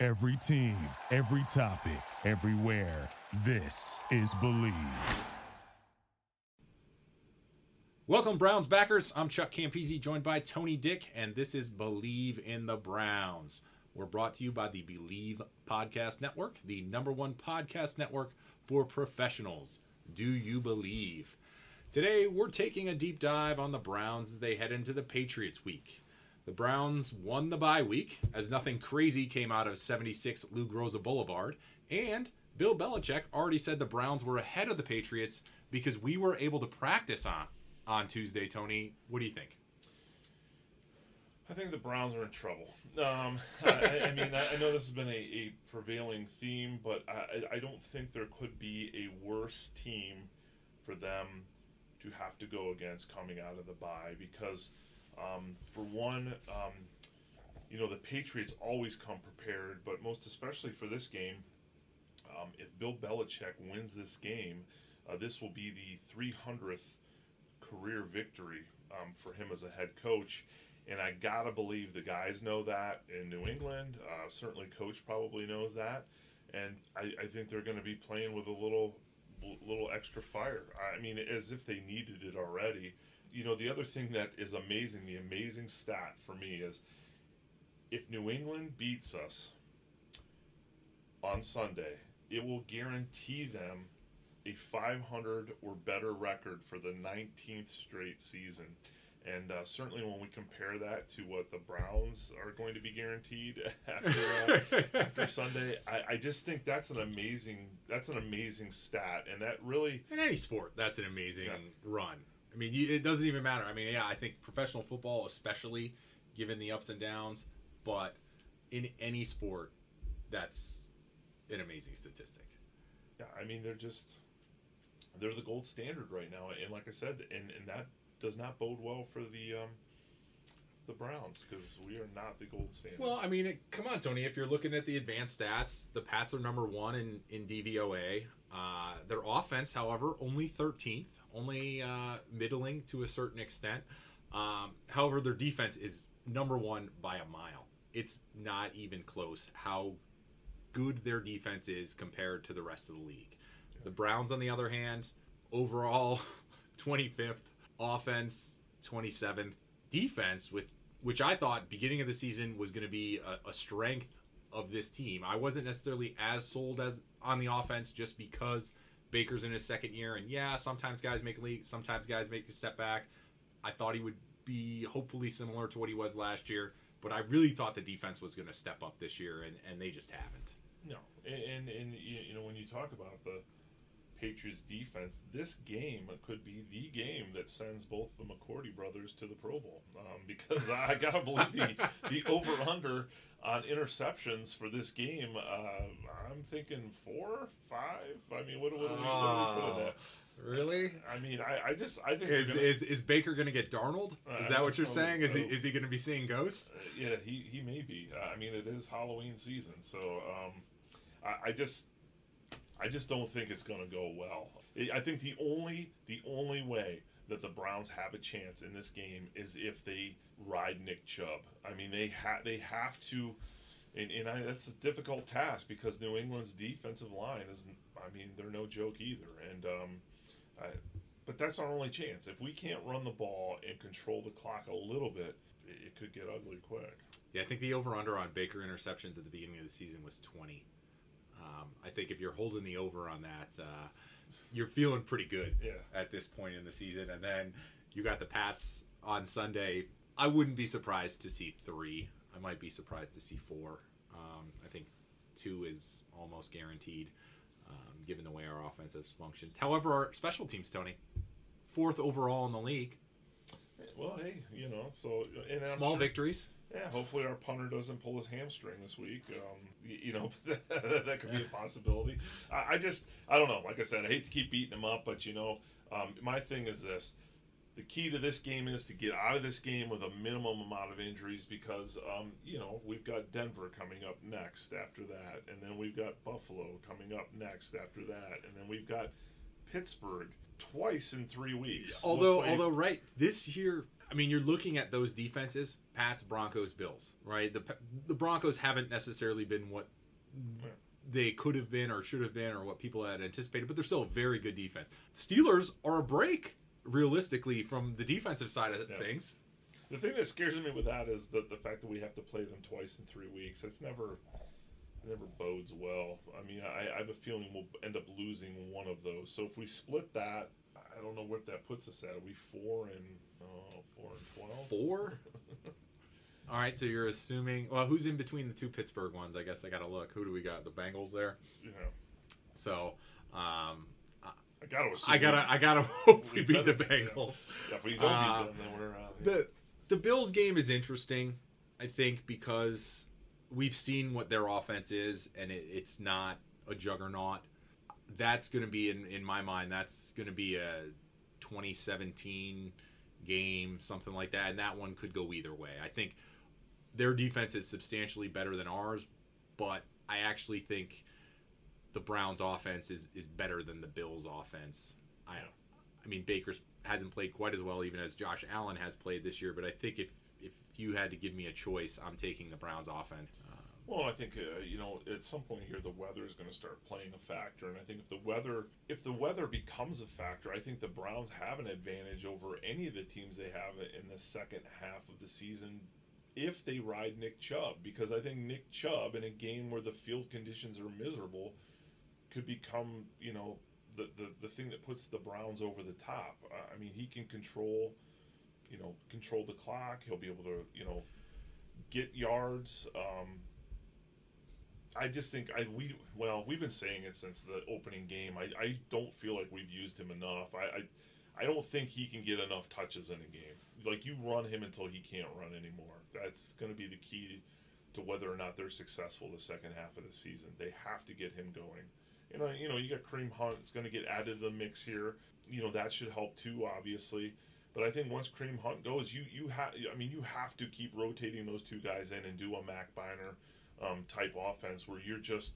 Every team, every topic, everywhere. This is Bleav. Welcome, Browns backers. I'm Chuck Campese, joined by Tony Dick, and this is Bleav in the Browns. We're brought to you by the Bleav Podcast Network, the number one podcast network for professionals. Do you believe? Today, we're taking a deep dive on the Browns as they head into the Patriots week. The Browns won the bye week as nothing crazy came out of 76 Lou Groza Boulevard, and Bill Belichick already said the Browns were ahead of the Patriots because we were able to practice on on Tuesday. Tony, what do you think? I think the Browns are in trouble. Um, I, I, mean, I, know this has been a, a prevailing theme, but I, I, don't think there could be a worse team for them to have to go against coming out of the bye because, um, for one, um, you know, the Patriots always come prepared, but most especially for this game, um, if Bill Belichick wins this game, uh, this will be the 300th career victory um, for him as a head coach. And I gotta believe the guys know that in New England. Uh, certainly, coach probably knows that, and I, I think they're going to be playing with a little, little extra fire. I mean, as if they needed it already. You know, the other thing that is amazing, the amazing stat for me is, if New England beats us on Sunday, it will guarantee them a 500 or better record for the 19th straight season. And uh, certainly, when we compare that to what the Browns are going to be guaranteed after uh, after Sunday, I, I, just think that's an amazing that's an amazing stat, and that really in any sport that's an amazing yeah. run. I mean, you, it doesn't even matter. I mean, yeah, I think professional football, especially given the ups and downs, but in any sport, that's an amazing statistic. Yeah, I mean, they're just they're the gold standard right now, and like I said, and, and that does not bode well for the um, the Browns because we are not the gold standard. Well, I mean, it, come on, Tony. If you're looking at the advanced stats, the Pats are number one in in DVOA. Uh, their offense, however, only 13th, only uh, middling to a certain extent. Um, however, their defense is number one by a mile. It's not even close how good their defense is compared to the rest of the league. The Browns, on the other hand, overall 25th, offense 27th, defense with which I thought beginning of the season was going to be a, a, strength of this team. I wasn't necessarily as sold as on the offense just because Baker's in his second year, and yeah, sometimes guys make a leap, sometimes guys make a step back. I thought he would be hopefully similar to what he was last year, but I really thought the defense was going to step up this year, and, and they just haven't. No, and, and, and you know when you talk about the Patriots defense, this game could be the game that sends both the McCourty brothers to the Pro Bowl. Um, because I gotta believe the, the over under on interceptions for this game. Uh, I'm thinking four, five. I mean, what, what, what, what, what do we put in that? Really? I mean, I, I just I think is, gonna, is is Baker going to get Darnold? Is that what you're saying? Is he is he going to be seeing ghosts? Uh, yeah, he he may be. Uh, I mean, it is Halloween season, so um, I, I just I just don't think it's going to go well. I think the only the only way that the Browns have a chance in this game is if they ride Nick Chubb. I mean, they have they have to, and, and I, that's a difficult task because New England's defensive line is. I mean, they're no joke either, and um, I, but that's our only chance. If we can't run the ball and control the clock a little bit, it, it could get ugly quick. Yeah, I think the over under on Baker interceptions at the beginning of the season was twenty. Um, I think if you're holding the over on that, uh, you're feeling pretty good yeah. at this point in the season. And then you got the Pats on Sunday. I wouldn't be surprised to see three. I might be surprised to see four. Um, I think two is almost guaranteed, um, given the way our offense has functioned. However, our special teams, Tony, fourth overall in the league. Well, hey, you know, so small sure, victories. Yeah, hopefully our punter doesn't pull his hamstring this week. Um, you, you know, that could be a possibility. I, I, just, I don't know. Like I said, I hate to keep beating him up, but you know, um, my thing is this: the key to this game is to get out of this game with a minimum amount of injuries because, um, you know, we've got Denver coming up next after that, and then we've got Buffalo coming up next after that, and then we've got Pittsburgh twice in three weeks. Although, we'll although, right this year, I mean, you're looking at those defenses: Pats, Broncos, Bills. Right, the the Broncos haven't necessarily been what they could have been or should have been or what people had anticipated, but they're still a very good defense. Steelers are a break realistically from the defensive side of yeah. things. The thing that scares me with that is the the fact that we have to play them twice in three weeks. It's never it never bodes well. I mean, I, I have a feeling we'll end up losing one of those. So if we split that, I don't know what that puts us at. Are we four and oh, four and twelve? Four. All right, so you're assuming. Well, who's in between the two Pittsburgh ones? I guess I got to look. Who do we got? The Bengals there. Yeah. So, um, I gotta. assume. I gotta. I gotta hope we, we beat the Bengals. Yeah. yeah. if we don't uh, beat them, then we're. Uh, the the Bills game is interesting. I think because we've seen what their offense is, and it, it's not a juggernaut. That's going to be in in my mind. That's going to be a 2017 game, something like that, and that one could go either way. I think their defense is substantially better than ours, but I actually think the Browns' offense is is better than the Bills' offense. I I mean Baker's hasn't played quite as well, even as Josh Allen has played this year. But I think if if you had to give me a choice, I'm taking the Browns' offense. Well, I think uh, you know at some point here the weather is going to start playing a factor, and I think if the weather if the weather becomes a factor, I think the Browns have an advantage over any of the teams they have in the second half of the season if they ride Nick Chubb, because I think Nick Chubb in a game where the field conditions are miserable could become you know the the, the thing that puts the Browns over the top. Uh, I mean, he can control you know control the clock. He'll be able to you know get yards. Um, I just think I we well we've been saying it since the opening game. I, I don't feel like we've used him enough. I, I I don't think he can get enough touches in a game. Like you run him until he can't run anymore. That's going to be the key to whether or not they're successful the second half of the season. They have to get him going. You know, you know, you got Kareem Hunt. It's going to get added to the mix here. You know that should help too, obviously. But I think once Kareem Hunt goes, you you have. I mean, you have to keep rotating those two guys in and do a Mac Biner um, type offense where you're just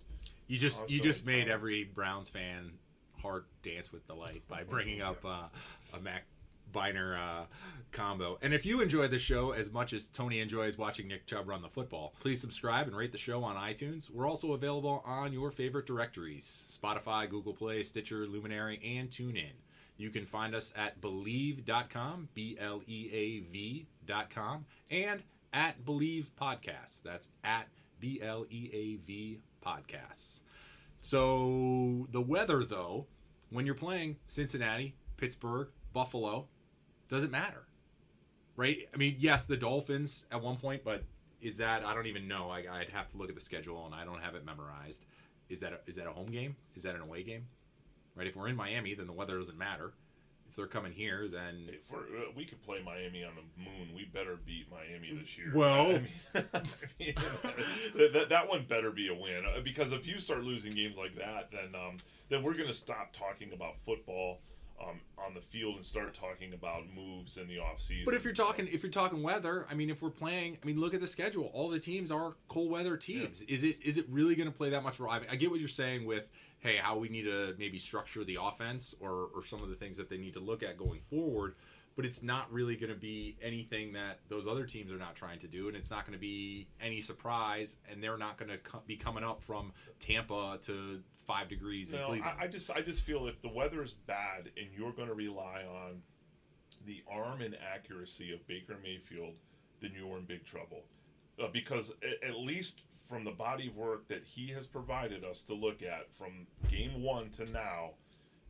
you just you just made every Browns fan heart dance with delight by bringing up uh, a Mac Biner uh, combo. And if you enjoy the show as much as Tony enjoys watching Nick Chubb run the football, please subscribe and rate the show on iTunes. We're also available on your favorite directories Spotify, Google Play, Stitcher, Luminary, and TuneIn. You can find us at Bleav.com, B L E A V.com, and at Bleav Podcast. That's at B L E A V podcasts. So the weather, though, when you're playing Cincinnati, Pittsburgh, Buffalo, doesn't matter, right? I mean, yes, the Dolphins at one point, but is that I don't even know. I, would have to look at the schedule, and I don't have it memorized. Is that a, is that a home game? Is that an away game? Right? If we're in Miami, then the weather doesn't matter if they're coming here, then if uh, we could play Miami on the moon, we better beat Miami this year. Well, I mean, I mean that, that, that one better be a win uh, because if you start losing games like that, then um, then we're going to stop talking about football. Um, on the field and start talking about moves in the offseason. But if you're talking if you're talking weather, I mean if we're playing, I mean look at the schedule. All the teams are cold weather teams. Is it is it really going to play that much? I, mean, I get what you're saying with hey, how we need to maybe structure the offense or, or some of the things that they need to look at going forward. But it's not really going to be anything that those other teams are not trying to do, and it's not going to be any surprise, and they're not going to co- be coming up from Tampa to five degrees no, in Cleveland. I, I just I just feel if the weather is bad and you're going to rely on the arm and accuracy of Baker Mayfield, then you're in big trouble. Uh, because at, at least from the body of work that he has provided us to look at from game one to now,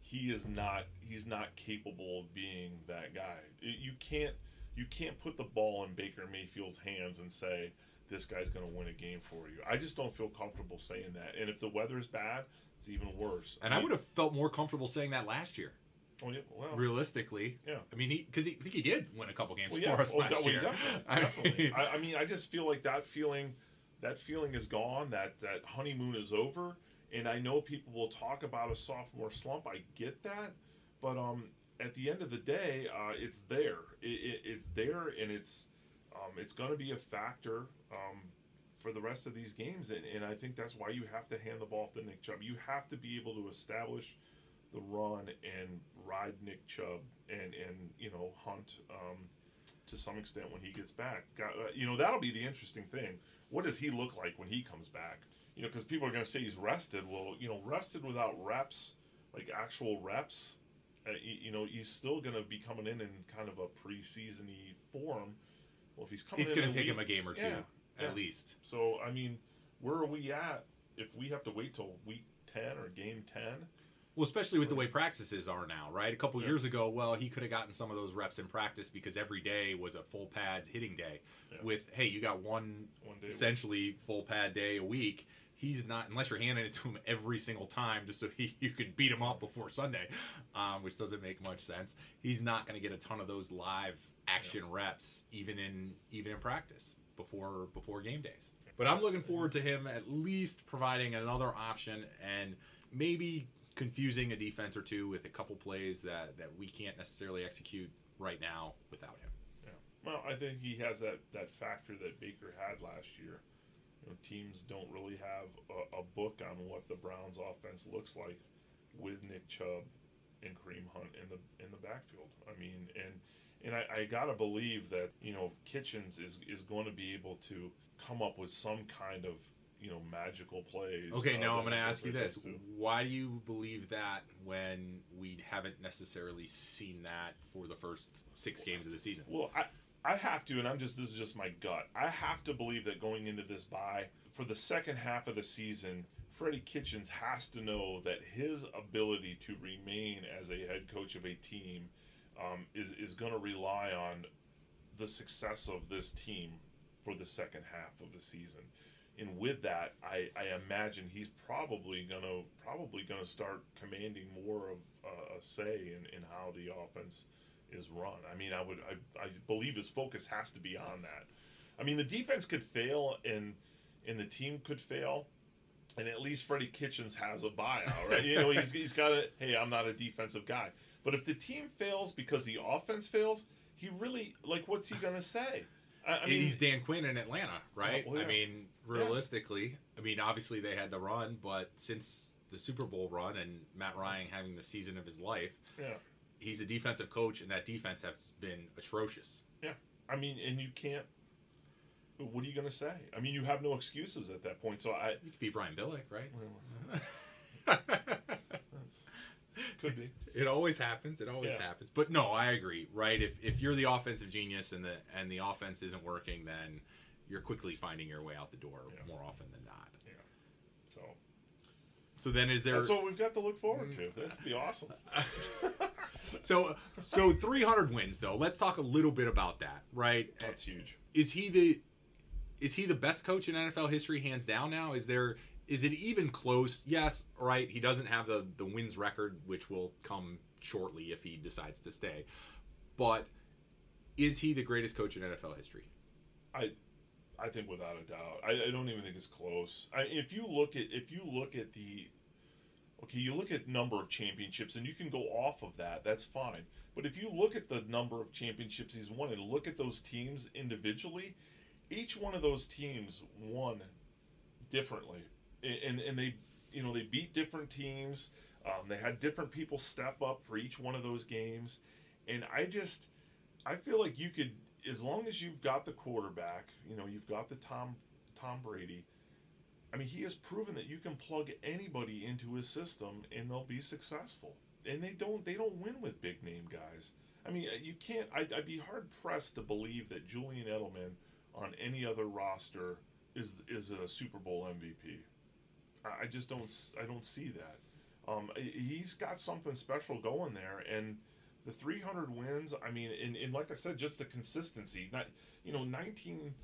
he is not he's not capable of being that guy. You can't you can't put the ball in Baker Mayfield's hands and say this guy's going to win a game for you. I just don't feel comfortable saying that. And if the weather's bad, it's even worse. And I, I would have felt more comfortable saying that last year. Oh, yeah, well, realistically. Yeah. I mean, he because he, I think he did win a couple games well, for us oh, last well, year. definitely, definitely. I, I mean, I just feel like that feeling, that feeling is gone. That that honeymoon is over. And I know people will talk about a sophomore slump. I get that, but um, at the end of the day, uh, it's there. It, it, it's there, and it's um, it's going to be a factor um, for the rest of these games. And, and I think that's why you have to hand the ball to Nick Chubb. You have to be able to establish the run and ride Nick Chubb and and you know Hunt um, to some extent when he gets back. Got, uh, you know that'll be the interesting thing. What does he look like when he comes back? You know, because people are going to say he's rested. Well, you know, rested without reps, like actual reps. Uh, you, you know, he's still going to be coming in in kind of a preseason-y form. Well, if he's coming, it's going to take week- him a game or two Yeah, at yeah. least. So I mean, where are we at if we have to wait till week ten or game ten? Well, especially with the way practices are now, right? A couple Yeah. years ago, well, he could have gotten some of those reps in practice because every day was a full pads hitting day. Yeah. With hey, you got one One day essentially full pad day a week. He's not unless you're handing it to him every single time just so he you could beat him up before Sunday, um, which doesn't make much sense. He's not going to get a ton of those live action reps even in even in practice before before game days. But I'm looking forward to him at least providing another option and maybe confusing a defense or two with a couple plays that that we can't necessarily execute right now without him. Yeah. Well, I think he has that that factor that Baker had last year. You know, teams don't really have a, a book on what the Browns' offense looks like with Nick Chubb and Kareem Hunt in the in the backfield. I mean, and and I, I gotta believe that you know Kitchens is is going to be able to come up with some kind of you know magical plays. Okay, now I'm going to ask you this: to- Why do you believe that when we haven't necessarily seen that for the first six games of the season? Well, I I have to, and I'm just this is just my gut. I have to believe that going into this bye for the second half of the season, Freddie Kitchens has to know that his ability to remain as a head coach of a team um, is is going to rely on the success of this team for the second half of the season. And with that, I, I imagine he's probably gonna probably gonna start commanding more of uh, a say in, in how the offense is run. I mean, I would I, I believe his focus has to be on that. I mean, the defense could fail and and the team could fail, and at least Freddie Kitchens has a buyout, right? You know, he's he's got a hey, I'm not a defensive guy. But if the team fails because the offense fails, he really like what's he gonna say? I, I mean, he's Dan Quinn in Atlanta, right? well, yeah. I mean, realistically, I mean, obviously they had the run, but since the Super Bowl run and Matt Ryan having the season of his life, yeah, he's a defensive coach, and that defense has been atrocious. yeah. I mean, and you can't. What are you gonna say? I mean, you have no excuses at that point. So I You could be Brian Billick, right? could be. It always happens. It always Yeah. happens. But no, I agree. Right? If if you're the offensive genius and the and the offense isn't working, then you're quickly finding your way out the door Yeah. more often than not. Yeah. So So then, is there? that's what we've got to look forward to. Mm-hmm. This would be awesome. So so 300 wins though. Let's talk a little bit about that. Right? That's huge. Is he the is he the best coach in NFL history, hands down? Now, is there is it even close? Yes, right. He doesn't have the the wins record, which will come shortly if he decides to stay. But is he the greatest coach in NFL history? I I think without a doubt. I, I don't even think it's close. I, if you look at if you look at the okay, you look at number of championships and you can go off of that. That's fine. But if you look at the number of championships he's won and look at those teams individually, each one of those teams won differently, and and, they you know they beat different teams. Um, they had different people step up for each one of those games, and I just I feel like you could, as long as you've got the quarterback, you know, you've got the Tom Tom Brady. I mean, he has proven that you can plug anybody into his system and they'll be successful. And they don't they don't win with big name guys. I mean, you can't. I'd, I'd be hard pressed to believe that Julian Edelman on any other roster is is a Super Bowl MVP. I, I just don't I don't see that. Um, he's got something special going there, and the 300 wins. I mean, and, and like I said, just the consistency. Not you know 19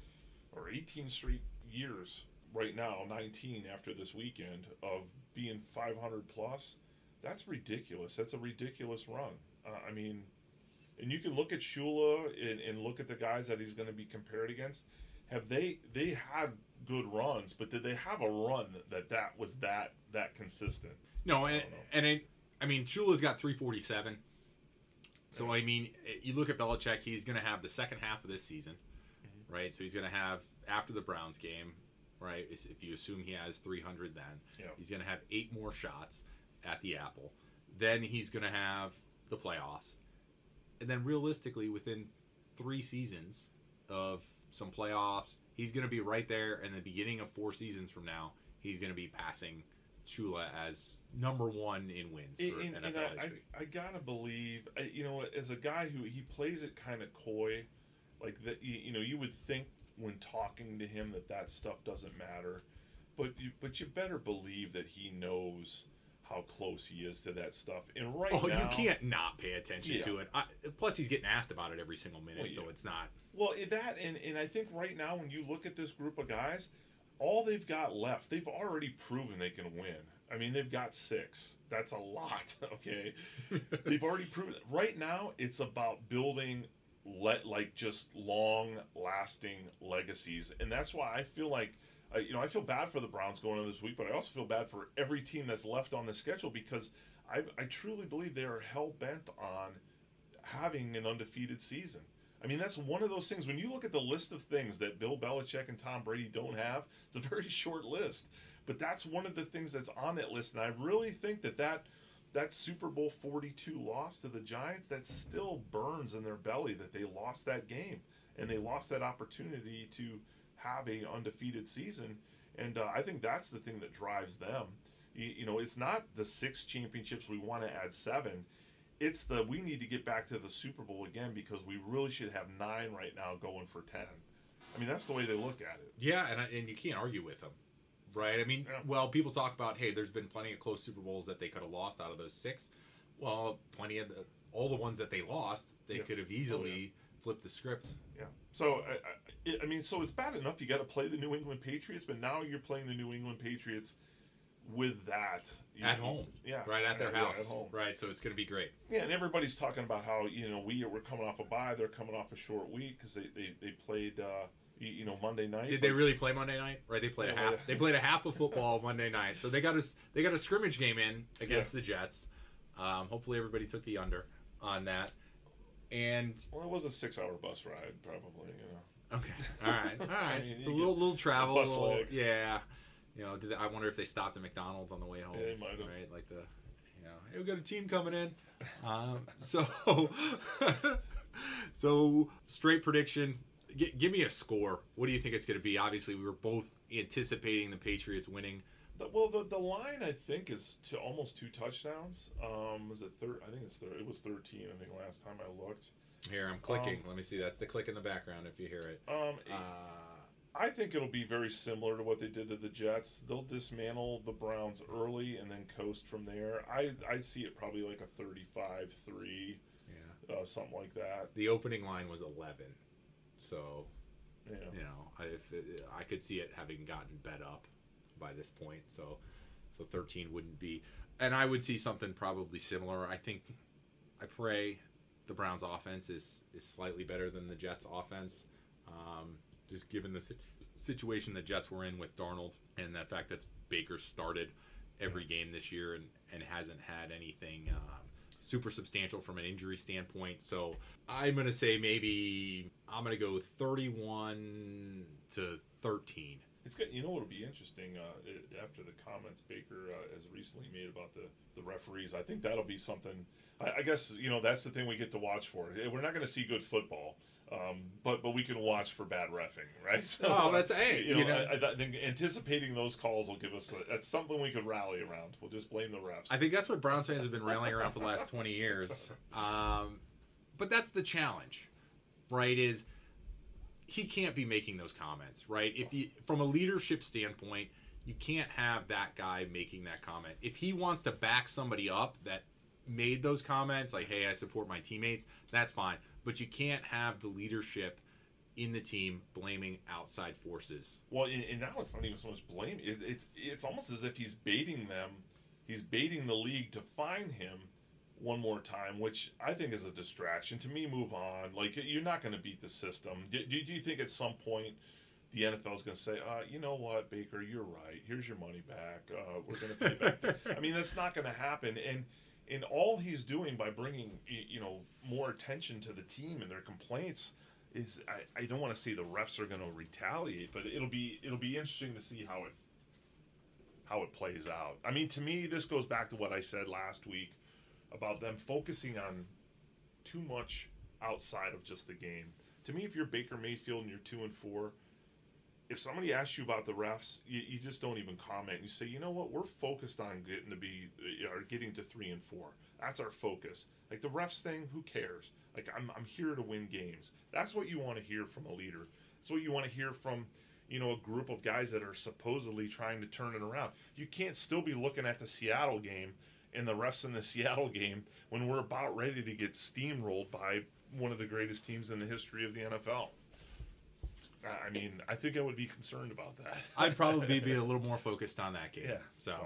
or 18 straight years right now, 19 after this weekend of being 500 plus. That's ridiculous. That's a ridiculous run. Uh, I mean, and you can look at Shula and, and look at the guys that he's going to be compared against. Have they they had good runs, but did they have a run that that was that that consistent? No, and and it, I mean, Shula's got 347. So I mean, you look at Belichick; he's going to have the second half of this season, Mm-hmm. right? So he's going to have after the Browns game, right? If you assume he has 300, then Yeah. he's going to have eight more shots at the Apple. Then he's going to have the playoffs, and then realistically, within three seasons of some playoffs, he's going to be right there. And the beginning of four seasons from now, he's going to be passing Shula as number one in wins for And, and- NFL and I, history. I, I gotta believe, I, you know, as a guy who he plays it kind of coy, like that. You, you know, you would think when talking to him that that stuff doesn't matter, but you, but you better believe that he knows how close he is to that stuff. And right Oh, now, you can't not pay attention Yeah. to it. I, plus, he's getting asked about it every single minute, Well, so it's not. Well, that and and I think right now when you look at this group of guys, all they've got left, they've already proven they can win. I mean, they've got six. That's a lot. Okay, they've already proven. Right now, it's about building let like just long lasting legacies, and that's why I feel like. Uh, you know, I feel bad for the Browns going into this week, but I also feel bad for every team that's left on the schedule because I, I truly believe they are hell bent on having an undefeated season. I mean, that's one of those things. When you look at the list of things that Bill Belichick and Tom Brady don't have, it's a very short list. But that's one of the things that's on that list, and I really think that that that Super Bowl 42 loss to the Giants that still burns in their belly that they lost that game and they lost that opportunity to have a undefeated season. And uh, I think that's the thing that drives them. You, you know, it's not the six championships we want to add seven it's the we need to get back to the Super Bowl again because we really should have nine right now going for ten. I mean, that's the way they look at it. Yeah, and, I- and you can't argue with them, right? I mean, Yeah. well, people talk about, hey, there's been plenty of close Super Bowls that they could have lost out of those six. Well, plenty of the, all the ones that they lost, they Yeah. could have oh, easily flipped the script. Yeah. So I, I, I mean, so it's bad enough you got to play the New England Patriots, but now you're playing the New England Patriots with that At home, Yeah. right at their Yeah, house, at home. right? So it's going to be great. Yeah, and everybody's talking about how you know we we're coming off a bye, they're coming off a short week because they, they they played uh, you, know Monday night. Did they really play Monday night? Right, they played a half. yeah. They played a half of football Monday night, so they got a they got a scrimmage game in against the Jets. Um, hopefully, everybody took the under on that. And Well, it was a six-hour bus ride, probably. You know. okay, all right, all right. mean, it's a little little travel, bus little- leg. yeah. You know, did they, I wonder if they stopped at McDonald's on the way home? Yeah, they might have. Right, like the, you know, hey, we got a team coming in. Um, so, so straight prediction. G- give me a score. What do you think it's going to be? Obviously, we were both anticipating the Patriots winning. The, well, the, the line I think is to almost two touchdowns. Um, was it third? I think it's third. It was thirteen. I think last time I looked. Here, I'm clicking. Let me see. That's the click in the background if you hear it. Um, Uh, I think it'll be very similar to what they did to the Jets. They'll dismantle the Browns early and then coast from there. I I see it probably like a 35-3, yeah. uh, something like that. The opening line was 11. So, Yeah. you know, I, if it, I could see it having gotten bet up by this point. So, so 13 wouldn't be, and I would see something probably similar. I think, I pray, the Browns' offense is is slightly better than the Jets' offense, um, just given the situation the Jets were in with Darnold and the fact that Baker started every game this year and and hasn't had anything. Um, super substantial from an injury standpoint. So I'm gonna say maybe I'm gonna go 31 to 13. It's good. You know what'll be interesting uh, i- after the comments Baker uh, has recently made about the, the referees. I think that'll be something. I, I guess you know that's the thing we get to watch for. We're not going to see good football, um, but but we can watch for bad refing, right? So, Oh, that's- hey, you know, you know- I, I think anticipating those calls will give us a, that's something we could rally around. We'll just blame the refs. I think that's what Browns fans have been rallying around for the last 20 years. Um, but that's the challenge, right? Is he can't be making those comments, right? If you, from a leadership standpoint, you can't have that guy making that comment. If he wants to back somebody up that made those comments, like, "Hey, I support my teammates," that's fine. But you can't have the leadership in the team blaming outside forces. Well, and, and now it's not even so much blame. It, it's it's almost as if he's baiting them he's baiting the league to find him one more time, which I think is a distraction. To me, move on. Like you're not going to beat the system. Do, do, do, you think at some point the NFL is going to say, uh, you know what, Baker, you're right. Here's your money back. Uh, we're going to pay back. I mean, that's not going to happen. And and all he's doing by bringing you know more attention to the team and their complaints is I, I don't want to say the refs are going to retaliate, but it'll be it'll be interesting to see how it how it plays out. I mean, to me, this goes back to what I said last week about them focusing on too much outside of just the game. To me, if you're Baker Mayfield and you're two and four, if somebody asks you about the refs, you, you just don't even comment. You say, you know what, we're focused on getting to be uh, or getting to three and four. That's our focus. Like the refs thing, who cares? Like I'm, I'm here to win games. That's what you want to hear from a leader. That's what you want to hear from, you know, a group of guys that are supposedly trying to turn it around. You can't still be looking at the Seattle game and the refs in the Seattle game when we're about ready to get steamrolled by one of the greatest teams in the history of the NFL. I mean, I think I would be concerned about that. I'd probably be a little more focused on that game. Yeah. So,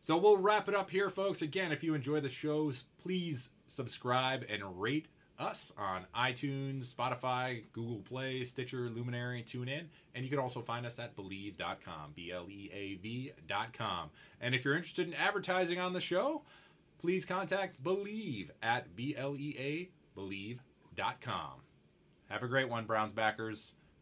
so we'll wrap it up here, folks. Again, if you enjoy the shows, please subscribe and rate us on iTunes, Spotify, Google Play, Stitcher, Luminary, TuneIn, and you can also find us at Bleav.com, B L E A V.com. And if you're interested in advertising on the show, please contact Bleav at B L E A Bleav.com. Have a great one, Browns backers,